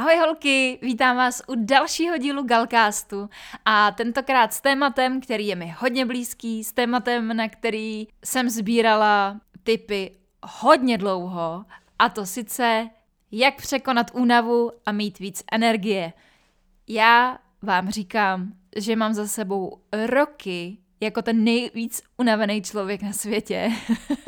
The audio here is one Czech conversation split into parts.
Ahoj holky, vítám vás u dalšího dílu Galcastu a tentokrát s tématem, který je mi hodně blízký, s tématem, na který jsem sbírala typy hodně dlouho a to sice jak překonat únavu a mít víc energie. Já vám říkám, že mám za sebou roky jako ten nejvíc unavený člověk na světě.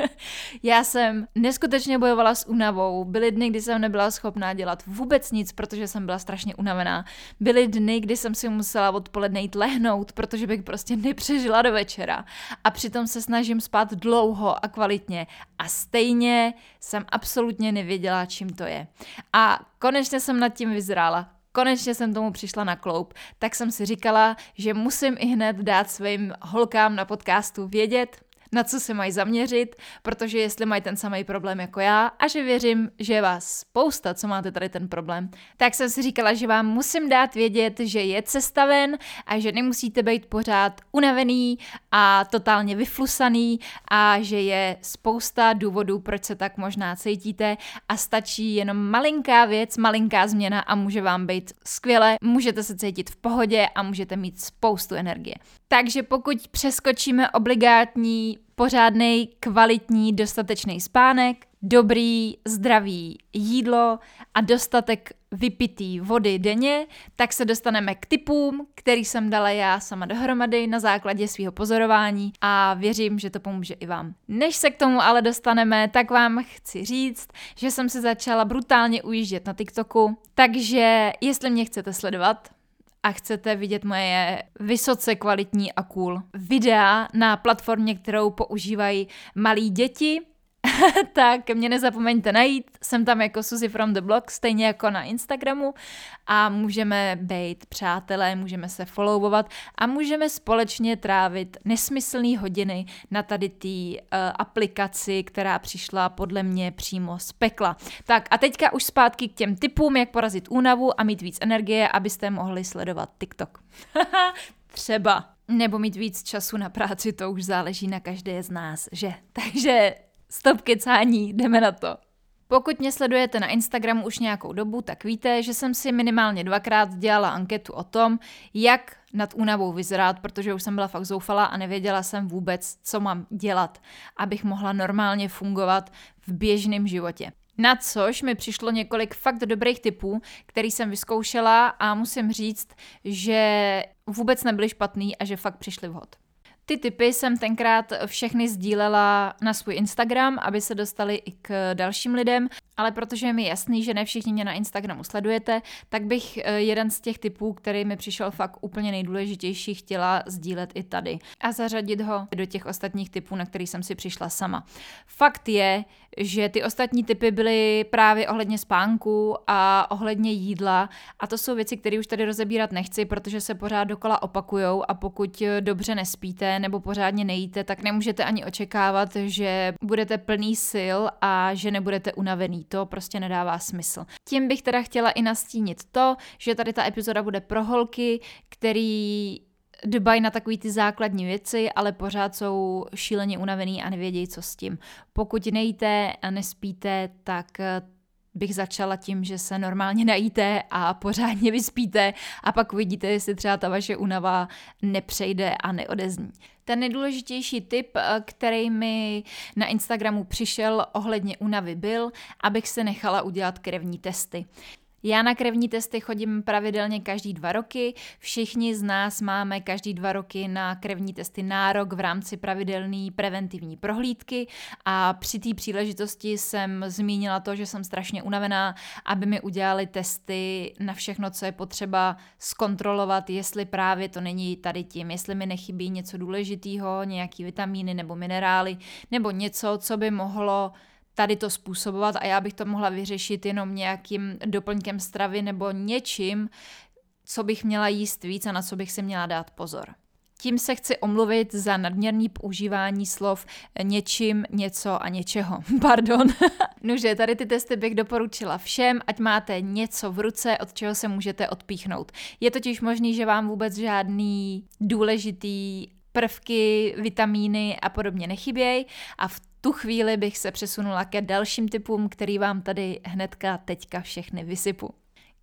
já jsem neskutečně bojovala s únavou. Byly dny, kdy jsem nebyla schopná dělat vůbec nic, protože jsem byla strašně unavená. Byly dny, kdy jsem si musela odpoledne jít lehnout, protože bych prostě nepřežila do večera. A přitom se snažím spát dlouho a kvalitně. A stejně jsem absolutně nevěděla, čím to je. A konečně jsem nad tím vyzrála konečně jsem tomu přišla na kloup, tak jsem si říkala, že musím i hned dát svým holkám na podcastu vědět, na co se mají zaměřit, protože jestli mají ten samý problém jako já a že věřím, že vás spousta, co máte tady ten problém, tak jsem si říkala, že vám musím dát vědět, že je cesta ven a že nemusíte být pořád unavený a totálně vyflusaný a že je spousta důvodů, proč se tak možná cítíte a stačí jenom malinká věc, malinká změna a může vám být skvěle, můžete se cítit v pohodě a můžete mít spoustu energie. Takže pokud přeskočíme obligátní, pořádný, kvalitní, dostatečný spánek, dobrý, zdravý jídlo a dostatek vypitý vody denně, tak se dostaneme k typům, který jsem dala já sama dohromady na základě svého pozorování a věřím, že to pomůže i vám. Než se k tomu ale dostaneme, tak vám chci říct, že jsem si začala brutálně ujíždět na TikToku, takže jestli mě chcete sledovat, a chcete vidět moje vysoce kvalitní a cool videa na platformě, kterou používají malí děti, tak mě nezapomeňte najít, jsem tam jako Suzy from the blog, stejně jako na Instagramu a můžeme být přátelé, můžeme se followovat a můžeme společně trávit nesmyslné hodiny na tady té uh, aplikaci, která přišla podle mě přímo z pekla. Tak a teďka už zpátky k těm typům, jak porazit únavu a mít víc energie, abyste mohli sledovat TikTok. Třeba. Nebo mít víc času na práci, to už záleží na každé z nás, že? Takže Stop kecání, jdeme na to. Pokud mě sledujete na Instagramu už nějakou dobu, tak víte, že jsem si minimálně dvakrát dělala anketu o tom, jak nad únavou vyzrát, protože už jsem byla fakt zoufalá a nevěděla jsem vůbec, co mám dělat, abych mohla normálně fungovat v běžném životě. Na což mi přišlo několik fakt dobrých typů, který jsem vyzkoušela a musím říct, že vůbec nebyly špatný a že fakt přišly vhod. Ty typy jsem tenkrát všechny sdílela na svůj Instagram, aby se dostali i k dalším lidem, ale protože je mi jasný, že ne všichni mě na Instagramu sledujete, tak bych eh, jeden z těch typů, který mi přišel fakt úplně nejdůležitější, chtěla sdílet i tady a zařadit ho do těch ostatních typů, na který jsem si přišla sama. Fakt je, že ty ostatní typy byly právě ohledně spánku a ohledně jídla a to jsou věci, které už tady rozebírat nechci, protože se pořád dokola opakujou a pokud dobře nespíte nebo pořádně nejíte, tak nemůžete ani očekávat, že budete plný sil a že nebudete unavený. To prostě nedává smysl. Tím bych teda chtěla i nastínit to, že tady ta epizoda bude pro holky, který dbají na takové ty základní věci, ale pořád jsou šíleně unavený a nevědějí, co s tím. Pokud nejíte a nespíte, tak bych začala tím, že se normálně najíte a pořádně vyspíte a pak uvidíte, jestli třeba ta vaše únava nepřejde a neodezní. Ten nejdůležitější tip, eh, který mi na Instagramu přišel ohledně únavy byl, abych se nechala udělat krevní testy. Já na krevní testy chodím pravidelně každý dva roky. Všichni z nás máme každý dva roky na krevní testy nárok v rámci pravidelné preventivní prohlídky a při té příležitosti jsem zmínila to, že jsem strašně unavená, aby mi udělali testy na všechno, co je potřeba zkontrolovat, jestli právě to není tady tím, jestli mi nechybí něco důležitého, nějaký vitamíny nebo minerály, nebo něco, co by mohlo tady to způsobovat a já bych to mohla vyřešit jenom nějakým doplňkem stravy nebo něčím, co bych měla jíst víc a na co bych si měla dát pozor. Tím se chci omluvit za nadměrný používání slov něčím, něco a něčeho. Pardon. Nože, tady ty testy bych doporučila všem, ať máte něco v ruce, od čeho se můžete odpíchnout. Je totiž možný, že vám vůbec žádný důležitý prvky, vitamíny a podobně nechybějí a v tu chvíli bych se přesunula ke dalším typům, který vám tady hnedka teďka všechny vysypu.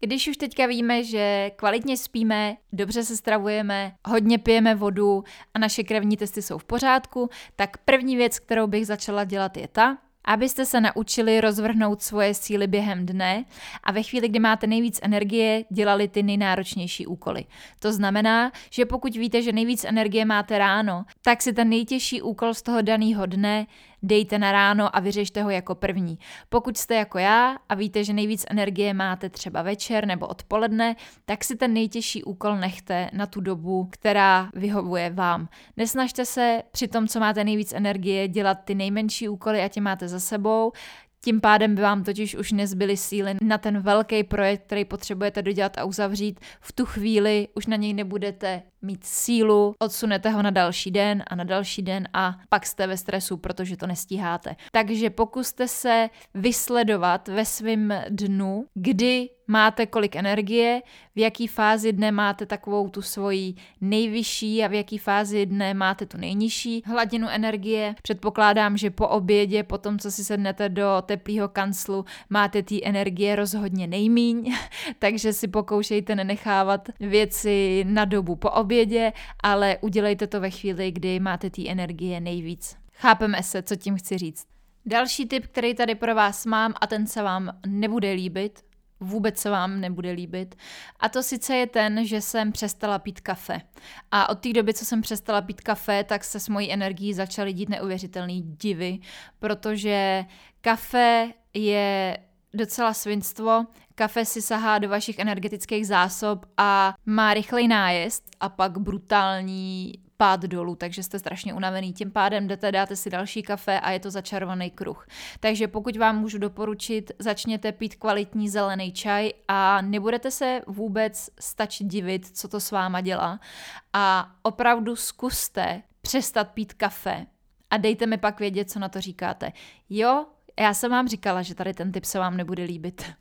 Když už teďka víme, že kvalitně spíme, dobře se stravujeme, hodně pijeme vodu a naše krevní testy jsou v pořádku, tak první věc, kterou bych začala dělat, je ta, abyste se naučili rozvrhnout svoje síly během dne a ve chvíli, kdy máte nejvíc energie, dělali ty nejnáročnější úkoly. To znamená, že pokud víte, že nejvíc energie máte ráno, tak si ten nejtěžší úkol z toho daného dne dejte na ráno a vyřešte ho jako první. Pokud jste jako já a víte, že nejvíc energie máte třeba večer nebo odpoledne, tak si ten nejtěžší úkol nechte na tu dobu, která vyhovuje vám. Nesnažte se při tom, co máte nejvíc energie, dělat ty nejmenší úkoly a tě máte za sebou. Tím pádem by vám totiž už nezbyly síly na ten velký projekt, který potřebujete dodělat a uzavřít. V tu chvíli už na něj nebudete mít sílu, odsunete ho na další den a na další den a pak jste ve stresu, protože to nestíháte. Takže pokuste se vysledovat ve svém dnu, kdy máte kolik energie, v jaký fázi dne máte takovou tu svoji nejvyšší a v jaký fázi dne máte tu nejnižší hladinu energie. Předpokládám, že po obědě, po tom, co si sednete do teplého kanclu, máte ty energie rozhodně nejmíň, takže si pokoušejte nenechávat věci na dobu po obědě obědě, ale udělejte to ve chvíli, kdy máte té energie nejvíc. Chápeme se, co tím chci říct. Další tip, který tady pro vás mám a ten se vám nebude líbit, vůbec se vám nebude líbit. A to sice je ten, že jsem přestala pít kafe. A od té doby, co jsem přestala pít kafe, tak se s mojí energií začaly dít neuvěřitelné divy, protože kafe je docela svinstvo. Kafe si sahá do vašich energetických zásob a má rychlej nájezd a pak brutální pád dolů, takže jste strašně unavený. Tím pádem jdete, dáte si další kafe a je to začarovaný kruh. Takže pokud vám můžu doporučit, začněte pít kvalitní zelený čaj a nebudete se vůbec stačit divit, co to s váma dělá. A opravdu zkuste přestat pít kafe a dejte mi pak vědět, co na to říkáte. Jo, já jsem vám říkala, že tady ten tip se vám nebude líbit.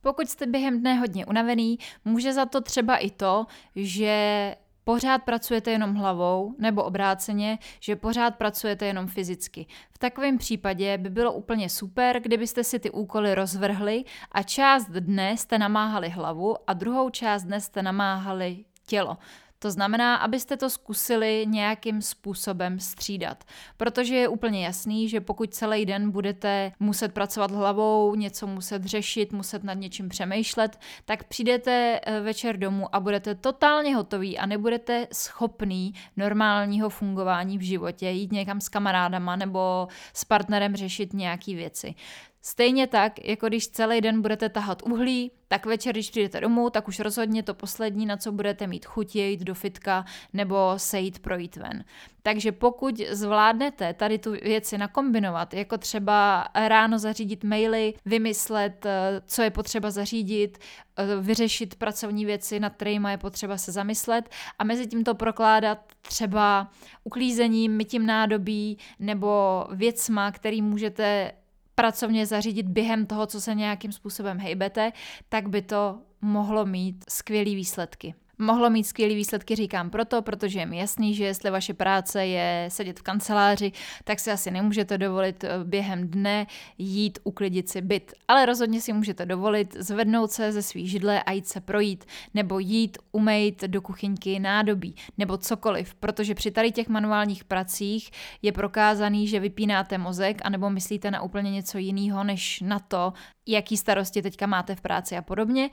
Pokud jste během dne hodně unavený, může za to třeba i to, že pořád pracujete jenom hlavou, nebo obráceně, že pořád pracujete jenom fyzicky. V takovém případě by bylo úplně super, kdybyste si ty úkoly rozvrhli a část dne jste namáhali hlavu a druhou část dne jste namáhali tělo. To znamená, abyste to zkusili nějakým způsobem střídat. Protože je úplně jasný, že pokud celý den budete muset pracovat hlavou, něco muset řešit, muset nad něčím přemýšlet, tak přijdete eh, večer domů a budete totálně hotový a nebudete schopný normálního fungování v životě, jít někam s kamarádama nebo s partnerem řešit nějaké věci. Stejně tak, jako když celý den budete tahat uhlí, tak večer, když přijdete domů, tak už rozhodně to poslední, na co budete mít chuť, je jít do fitka nebo se jít projít ven. Takže pokud zvládnete tady tu věci nakombinovat, jako třeba ráno zařídit maily, vymyslet, eh, co je potřeba zařídit, eh, vyřešit pracovní věci, nad kterými je potřeba se zamyslet a mezi tím to prokládat třeba uklízením, mytím nádobí nebo věcma, který můžete pracovně zařídit během toho, co se nějakým způsobem hejbete, tak by to mohlo mít skvělé výsledky. Mohlo mít skvělé výsledky, říkám proto, protože je mi jasný, že jestli vaše práce je sedět v kanceláři, tak si asi nemůžete dovolit eh, během dne jít uklidit si byt. Ale rozhodně si můžete dovolit zvednout se ze svých židle a jít se projít, nebo jít umejt do kuchyňky nádobí, nebo cokoliv, protože při tady těch manuálních pracích je prokázaný, že vypínáte mozek, anebo myslíte na úplně něco jiného, než na to, jaký starosti teďka máte v práci a podobně.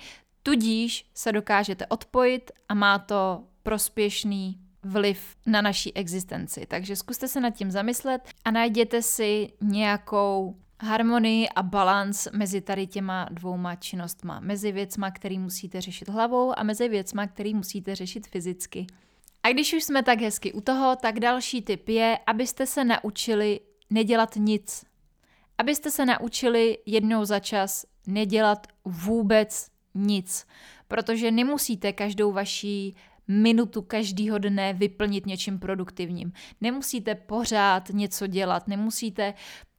Tudíž se dokážete odpojit a má to prospěšný vliv na naší existenci. Takže zkuste se nad tím zamyslet a najděte si nějakou harmonii a balans mezi tady těma dvouma činnostma. Mezi věcma, který musíte řešit hlavou a mezi věcma, který musíte řešit fyzicky. A když už jsme tak hezky u toho, tak další tip je, abyste se naučili nedělat nic. Abyste se naučili jednou za čas nedělat vůbec nic, protože nemusíte každou vaší minutu každého dne vyplnit něčím produktivním. Nemusíte pořád něco dělat, nemusíte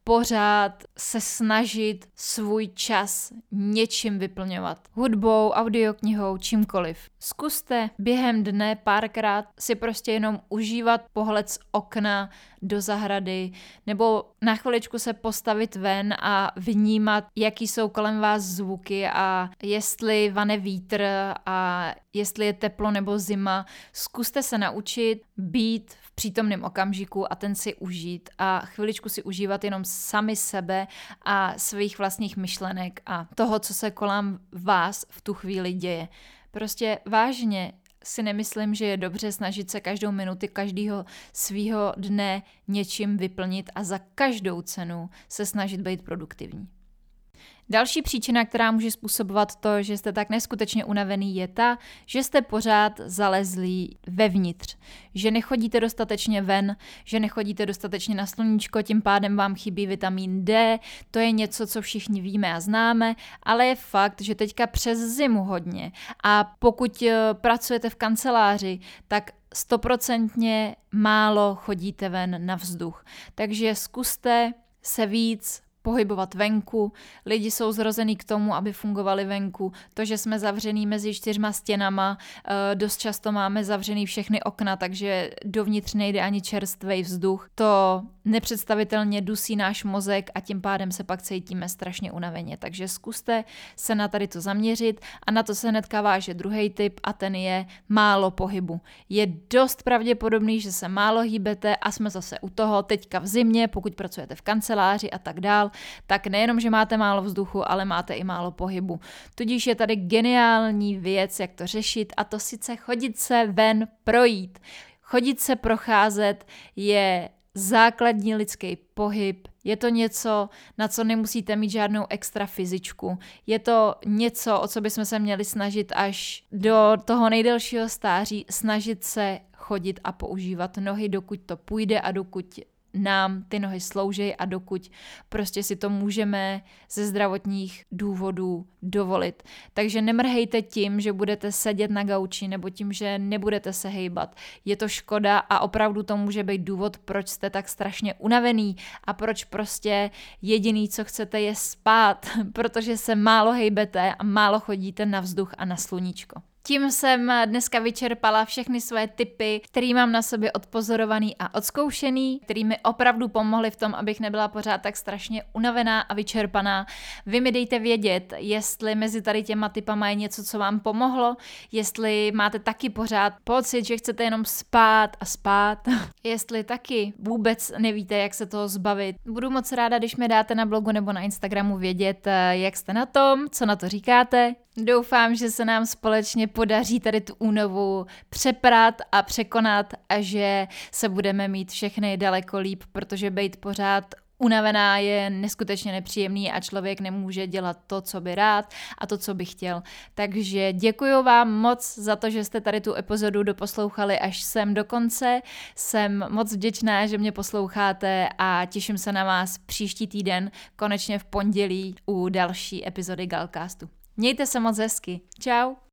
pořád se snažit svůj čas něčím vyplňovat. Hudbou, audioknihou, čímkoliv. Zkuste během dne párkrát si prostě jenom užívat pohled z okna do zahrady, nebo na chviličku se postavit ven a vnímat, jaký jsou kolem vás zvuky a jestli vane vítr a jestli je teplo nebo zima. Zkuste se naučit být v přítomném okamžiku a ten si užít a chviličku si užívat jenom sami sebe a svých vlastních myšlenek a toho, co se kolem vás v tu chvíli děje. Prostě vážně si nemyslím, že je dobře snažit se každou minutu každého svého dne něčím vyplnit a za každou cenu se snažit být produktivní. Další příčina, která může způsobovat to, že jste tak neskutečně unavený, je ta, že jste pořád zalezlí vevnitř. Že nechodíte dostatečně ven, že nechodíte dostatečně na sluníčko, tím pádem vám chybí vitamin D. To je něco, co všichni víme a známe, ale je fakt, že teďka přes zimu hodně. A pokud eh, pracujete v kanceláři, tak stoprocentně málo chodíte ven na vzduch. Takže zkuste se víc pohybovat venku, lidi jsou zrozený k tomu, aby fungovali venku. To, že jsme zavřený mezi čtyřma stěnama, eh, dost často máme zavřený všechny okna, takže dovnitř nejde ani čerstvý vzduch. To nepředstavitelně dusí náš mozek a tím pádem se pak cítíme strašně unaveně. Takže zkuste se na tady to zaměřit a na to se hnedka váže druhý typ a ten je málo pohybu. Je dost pravděpodobný, že se málo hýbete a jsme zase u toho teďka v zimě, pokud pracujete v kanceláři a tak dál, tak nejenom, že máte málo vzduchu, ale máte i málo pohybu. Tudíž je tady geniální věc, jak to řešit a to sice chodit se ven projít. Chodit se procházet je základní lidský pohyb, je to něco, na co nemusíte mít žádnou extra fyzičku. Je to něco, o co bychom se měli snažit až do toho nejdelšího stáří, snažit se chodit a používat nohy, dokud to půjde a dokud nám ty nohy slouží a dokud prostě si to můžeme ze zdravotních důvodů dovolit. Takže nemrhejte tím, že budete sedět na gauči nebo tím, že nebudete se hejbat. Je to škoda a opravdu to může být důvod, proč jste tak strašně unavený a proč prostě jediný, co chcete, je spát, protože se málo hejbete a málo chodíte na vzduch a na sluníčko. Tím jsem dneska vyčerpala všechny svoje typy, které mám na sobě odpozorovaný a odzkoušený, který mi opravdu pomohly v tom, abych nebyla pořád tak strašně unavená a vyčerpaná. Vy mi dejte vědět, jestli mezi tady těma typama je něco, co vám pomohlo, jestli máte taky pořád pocit, že chcete jenom spát a spát, jestli taky vůbec nevíte, jak se toho zbavit. Budu moc ráda, když mi dáte na blogu nebo na Instagramu vědět, jak jste na tom, co na to říkáte. Doufám, že se nám společně podaří tady tu únovu přeprat a překonat a že se budeme mít všechny daleko líp, protože být pořád unavená je neskutečně nepříjemný a člověk nemůže dělat to, co by rád a to, co by chtěl. Takže děkuji vám moc za to, že jste tady tu epizodu doposlouchali až sem do konce. Jsem moc vděčná, že mě posloucháte a těším se na vás příští týden, konečně v pondělí u další epizody Galcastu. Mějte se moc hezky. Ciao.